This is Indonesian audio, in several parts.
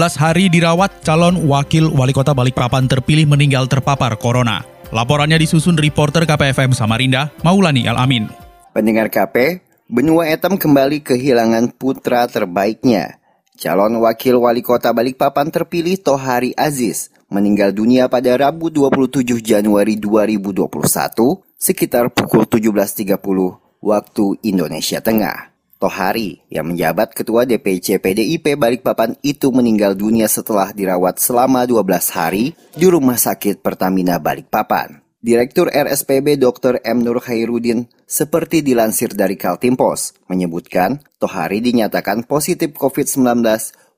12 hari dirawat calon wakil wali kota Balikpapan terpilih meninggal terpapar corona. Laporannya disusun reporter KPFM Samarinda, Maulani Al-Amin. Pendengar KP, Benua Etam kembali kehilangan putra terbaiknya. Calon wakil wali kota Balikpapan terpilih Tohari Aziz meninggal dunia pada Rabu 27 Januari 2021 sekitar pukul 17.30 waktu Indonesia Tengah. Tohari yang menjabat ketua DPC PDIP Balikpapan itu meninggal dunia setelah dirawat selama 12 hari di Rumah Sakit Pertamina Balikpapan. Direktur RSPB Dr. M. Nur Khairuddin seperti dilansir dari Kaltimpos menyebutkan Tohari dinyatakan positif COVID-19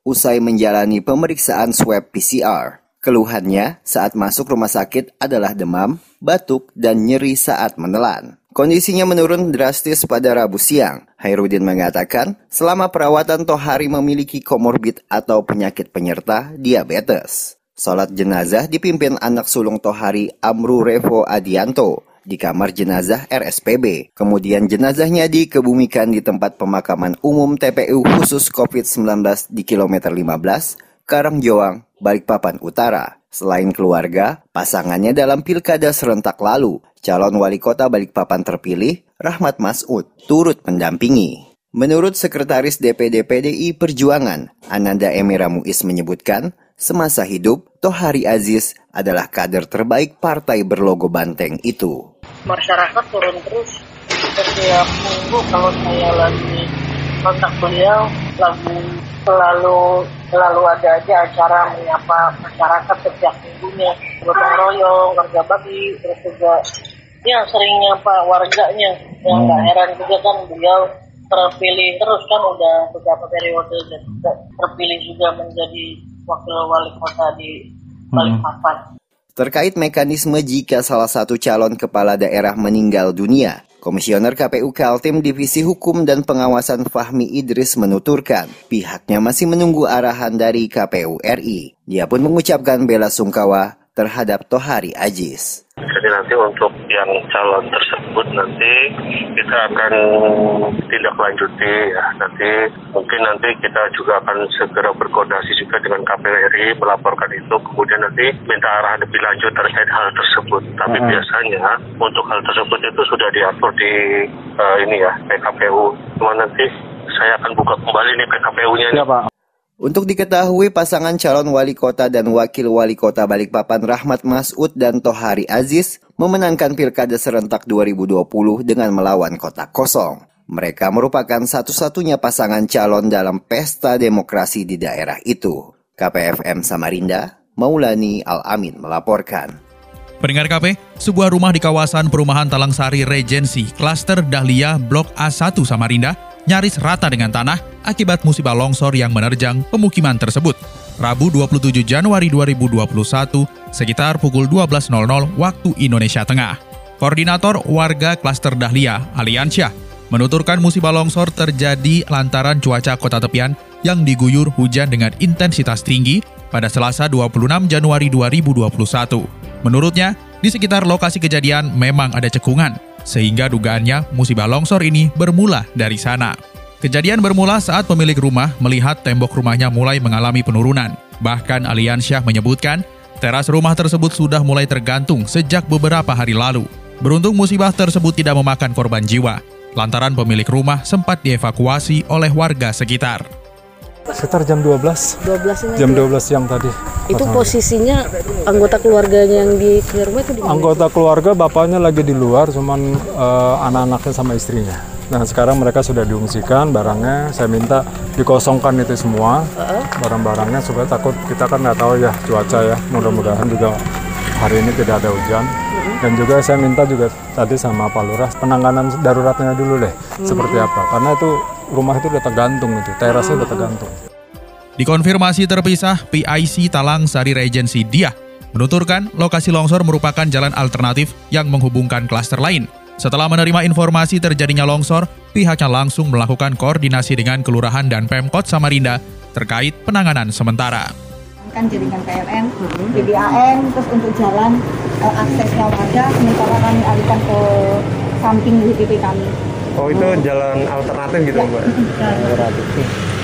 usai menjalani pemeriksaan swab PCR. Keluhannya saat masuk rumah sakit adalah demam, batuk, dan nyeri saat menelan. Kondisinya menurun drastis pada Rabu siang. Hairudin mengatakan, selama perawatan Tohari memiliki komorbid atau penyakit penyerta diabetes. Salat jenazah dipimpin anak sulung Tohari Amru Revo Adianto di kamar jenazah RSPB. Kemudian jenazahnya dikebumikan di tempat pemakaman umum TPU khusus COVID-19 di kilometer 15, Karangjoang, Balikpapan Utara. Selain keluarga, pasangannya dalam pilkada serentak lalu, calon wali kota Balikpapan terpilih, Rahmat Masud, turut mendampingi. Menurut Sekretaris DPD PDI Perjuangan, Ananda Emira Muiz menyebutkan, Semasa hidup, Tohari Aziz adalah kader terbaik partai berlogo banteng itu. Masyarakat turun terus setiap minggu kalau saya lagi kontak beliau lagi selalu selalu ada aja acara menyapa masyarakat setiap minggunya gotong royong kerja bagi terus juga ya sering nyapa warganya yang nggak heran juga kan beliau terpilih terus kan udah beberapa periode dan juga terpilih juga menjadi wakil wali kota di Balikpapan. Hmm. Terkait mekanisme jika salah satu calon kepala daerah meninggal dunia, Komisioner KPU Kaltim Divisi Hukum dan Pengawasan Fahmi Idris menuturkan pihaknya masih menunggu arahan dari KPU RI. Dia pun mengucapkan bela sungkawa terhadap Tohari Ajis. Jadi nanti untuk yang calon tersebut nanti kita akan tindak lanjuti ya. Nanti mungkin nanti kita juga akan segera berkoordinasi juga dengan KPU RI melaporkan itu. Kemudian nanti minta arahan lebih lanjut terkait hal tersebut. Tapi hmm. biasanya untuk hal tersebut itu sudah diatur di uh, ini ya PKPU. Cuma nanti saya akan buka kembali nih PKPU-nya. Ya, Pak. Untuk diketahui pasangan calon wali kota dan wakil wali kota Balikpapan Rahmat Masud dan Tohari Aziz memenangkan Pilkada serentak 2020 dengan melawan kota kosong. Mereka merupakan satu-satunya pasangan calon dalam pesta demokrasi di daerah itu. KPFM Samarinda, Maulani Al-Amin melaporkan. Pendengar KP, sebuah rumah di kawasan perumahan Talangsari Regency, klaster Dahlia, Blok A1 Samarinda, nyaris rata dengan tanah akibat musibah longsor yang menerjang pemukiman tersebut. Rabu 27 Januari 2021 sekitar pukul 12.00 waktu Indonesia Tengah. Koordinator warga klaster Dahlia, Aliansyah, menuturkan musibah longsor terjadi lantaran cuaca kota tepian yang diguyur hujan dengan intensitas tinggi pada Selasa 26 Januari 2021. Menurutnya, di sekitar lokasi kejadian memang ada cekungan, sehingga dugaannya musibah longsor ini bermula dari sana. Kejadian bermula saat pemilik rumah melihat tembok rumahnya mulai mengalami penurunan. Bahkan Aliansyah menyebutkan, teras rumah tersebut sudah mulai tergantung sejak beberapa hari lalu. Beruntung musibah tersebut tidak memakan korban jiwa, lantaran pemilik rumah sempat dievakuasi oleh warga sekitar. Sekitar jam 12. 12 ini jam 12 siang tadi. Itu posisinya anggota keluarganya yang di rumah itu di? Anggota keluarga bapaknya lagi di luar, cuman uh, anak-anaknya sama istrinya. Nah sekarang mereka sudah diungsikan barangnya. Saya minta dikosongkan itu semua barang-barangnya supaya takut kita kan nggak tahu ya cuaca ya. Mudah-mudahan juga hari ini tidak ada hujan. Dan juga saya minta juga tadi sama Pak Lurah penanganan daruratnya dulu deh hmm. seperti apa. Karena itu rumah itu udah tergantung itu, terasnya udah tergantung. Dikonfirmasi terpisah, PIC Talang Sari Regency Dia menuturkan lokasi longsor merupakan jalan alternatif yang menghubungkan klaster lain. Setelah menerima informasi terjadinya longsor, pihaknya langsung melakukan koordinasi dengan Kelurahan dan Pemkot Samarinda terkait penanganan sementara. kan jaringan PLN, BDAN, terus untuk jalan uh, aksesnya warga, sementara kami alihkan ke samping WPP kami. Oh itu jalan alternatif gitu mbak? Alternatif.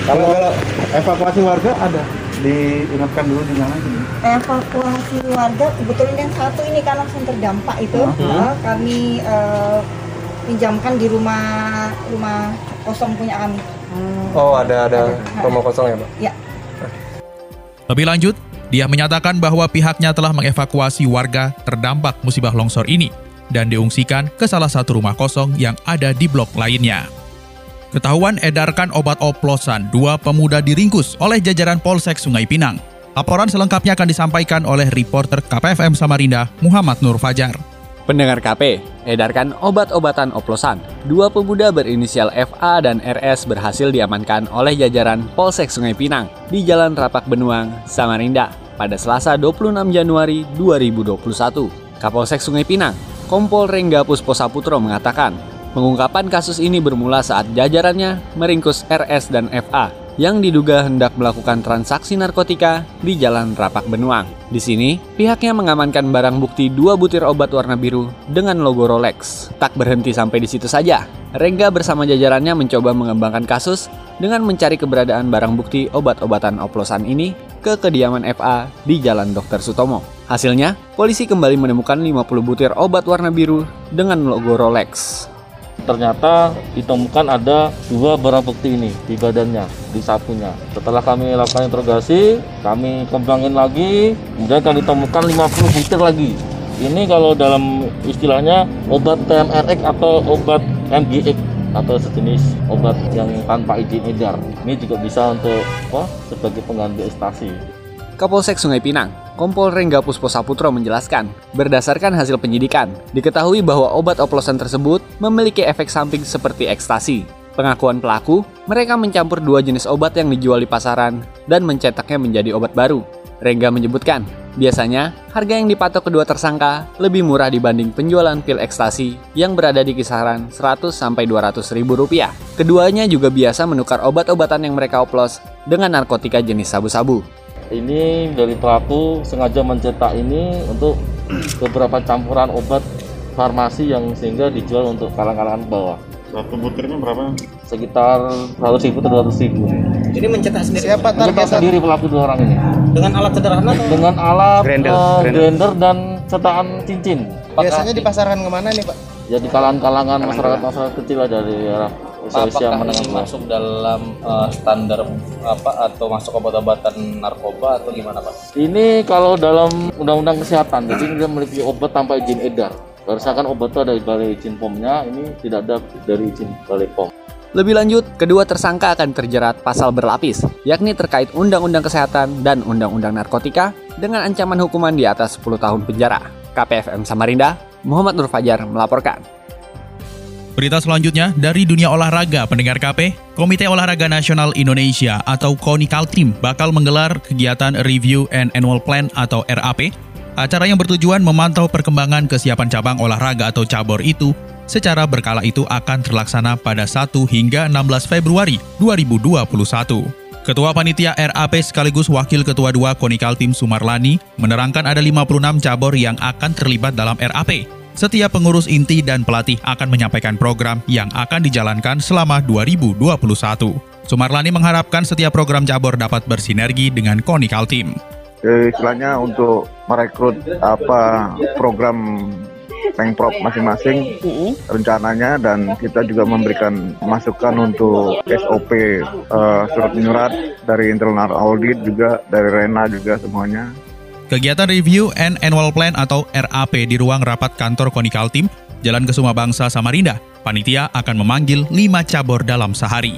Kalau kalau evakuasi warga ada diingatkan dulu di mana gitu. Evakuasi warga, kebetulan yang satu ini kan langsung terdampak itu, uh, kami uh, pinjamkan di rumah rumah kosong punya kami. Oh ada ada rumah kosong ya mbak? Ya. Lebih lanjut, dia menyatakan bahwa pihaknya telah mengevakuasi warga terdampak musibah longsor ini dan diungsikan ke salah satu rumah kosong yang ada di blok lainnya. Ketahuan edarkan obat oplosan, dua pemuda diringkus oleh jajaran Polsek Sungai Pinang. Laporan selengkapnya akan disampaikan oleh reporter KPFM Samarinda, Muhammad Nur Fajar. Pendengar KP, edarkan obat-obatan oplosan. Dua pemuda berinisial FA dan RS berhasil diamankan oleh jajaran Polsek Sungai Pinang di Jalan Rapak Benuang, Samarinda pada Selasa 26 Januari 2021. Kapolsek Sungai Pinang, Kompol Rengga Puspo Saputro mengatakan, pengungkapan kasus ini bermula saat jajarannya meringkus RS dan FA yang diduga hendak melakukan transaksi narkotika di Jalan Rapak Benuang. Di sini, pihaknya mengamankan barang bukti dua butir obat warna biru dengan logo Rolex. Tak berhenti sampai di situ saja. Rengga bersama jajarannya mencoba mengembangkan kasus dengan mencari keberadaan barang bukti obat-obatan oplosan ini ke kediaman FA di Jalan Dr. Sutomo. Hasilnya, polisi kembali menemukan 50 butir obat warna biru dengan logo Rolex ternyata ditemukan ada dua barang bukti ini di badannya, di sapunya. Setelah kami lakukan interogasi, kami kembangin lagi, kemudian kami ditemukan 50 butir lagi. Ini kalau dalam istilahnya obat TMRX atau obat MGX atau sejenis obat yang tanpa izin edar. Ini juga bisa untuk oh, sebagai pengganti ekstasi. Kapolsek Sungai Pinang, Kompol Rengga Puspo Saputro menjelaskan, berdasarkan hasil penyidikan, diketahui bahwa obat oplosan tersebut memiliki efek samping seperti ekstasi. Pengakuan pelaku, mereka mencampur dua jenis obat yang dijual di pasaran dan mencetaknya menjadi obat baru. Rengga menyebutkan, biasanya harga yang dipatok kedua tersangka lebih murah dibanding penjualan pil ekstasi yang berada di kisaran 100 sampai 200 ribu rupiah. Keduanya juga biasa menukar obat-obatan yang mereka oplos dengan narkotika jenis sabu-sabu ini dari pelaku sengaja mencetak ini untuk beberapa campuran obat farmasi yang sehingga dijual untuk kalangan-kalangan bawah. Satu butirnya berapa? Sekitar 100 ribu atau 200 ribu. Jadi mencetak sendiri? Siapa Mencetak sendiri pelaku dua orang ini. Dengan alat sederhana atau? Dengan alat Grinder, uh, grinder. grinder dan cetakan cincin. Biasanya dipasarkan ke mana nih Pak? Ya di kalangan-kalangan masyarakat-masyarakat kecil lah dari arah usia-usia Apakah menengah ini masuk dalam uh, standar apa atau masuk obat-obatan narkoba atau gimana Pak? Ini kalau dalam undang-undang kesehatan, jadi dia memiliki obat tanpa izin edar. Berdasarkan obat itu ada balai izin POM-nya, ini tidak ada dari izin balai POM. Lebih lanjut, kedua tersangka akan terjerat pasal berlapis, yakni terkait Undang-Undang Kesehatan dan Undang-Undang Narkotika dengan ancaman hukuman di atas 10 tahun penjara. KPFM Samarinda, Muhammad Nur Fajar melaporkan. Berita selanjutnya dari dunia olahraga pendengar KP, Komite Olahraga Nasional Indonesia atau KONI Kaltim bakal menggelar kegiatan Review and Annual Plan atau RAP. Acara yang bertujuan memantau perkembangan kesiapan cabang olahraga atau cabur itu secara berkala itu akan terlaksana pada 1 hingga 16 Februari 2021. Ketua Panitia RAP sekaligus Wakil Ketua 2 KONI Kaltim Sumarlani menerangkan ada 56 cabur yang akan terlibat dalam RAP. Setiap pengurus inti dan pelatih akan menyampaikan program yang akan dijalankan selama 2021. Sumarlani mengharapkan setiap program cabur dapat bersinergi dengan KONI Kaltim. Eh, istilahnya untuk merekrut apa program pengprov masing-masing rencananya dan kita juga memberikan masukan untuk SOP eh, surat menyurat dari internal audit juga dari Rena juga semuanya Kegiatan Review and Annual Plan atau RAP di ruang rapat kantor KONI Kaltim, Jalan Kesuma Bangsa Samarinda. Panitia akan memanggil 5 cabur dalam sehari.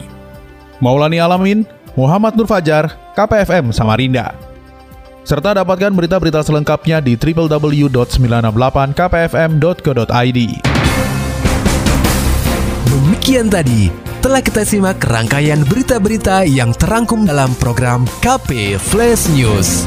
Maulani Alamin, Muhammad Nur Fajar, KPFM Samarinda. Serta dapatkan berita-berita selengkapnya di www.968kpfm.co.id. Demikian tadi telah kita simak rangkaian berita-berita yang terangkum dalam program KP Flash News.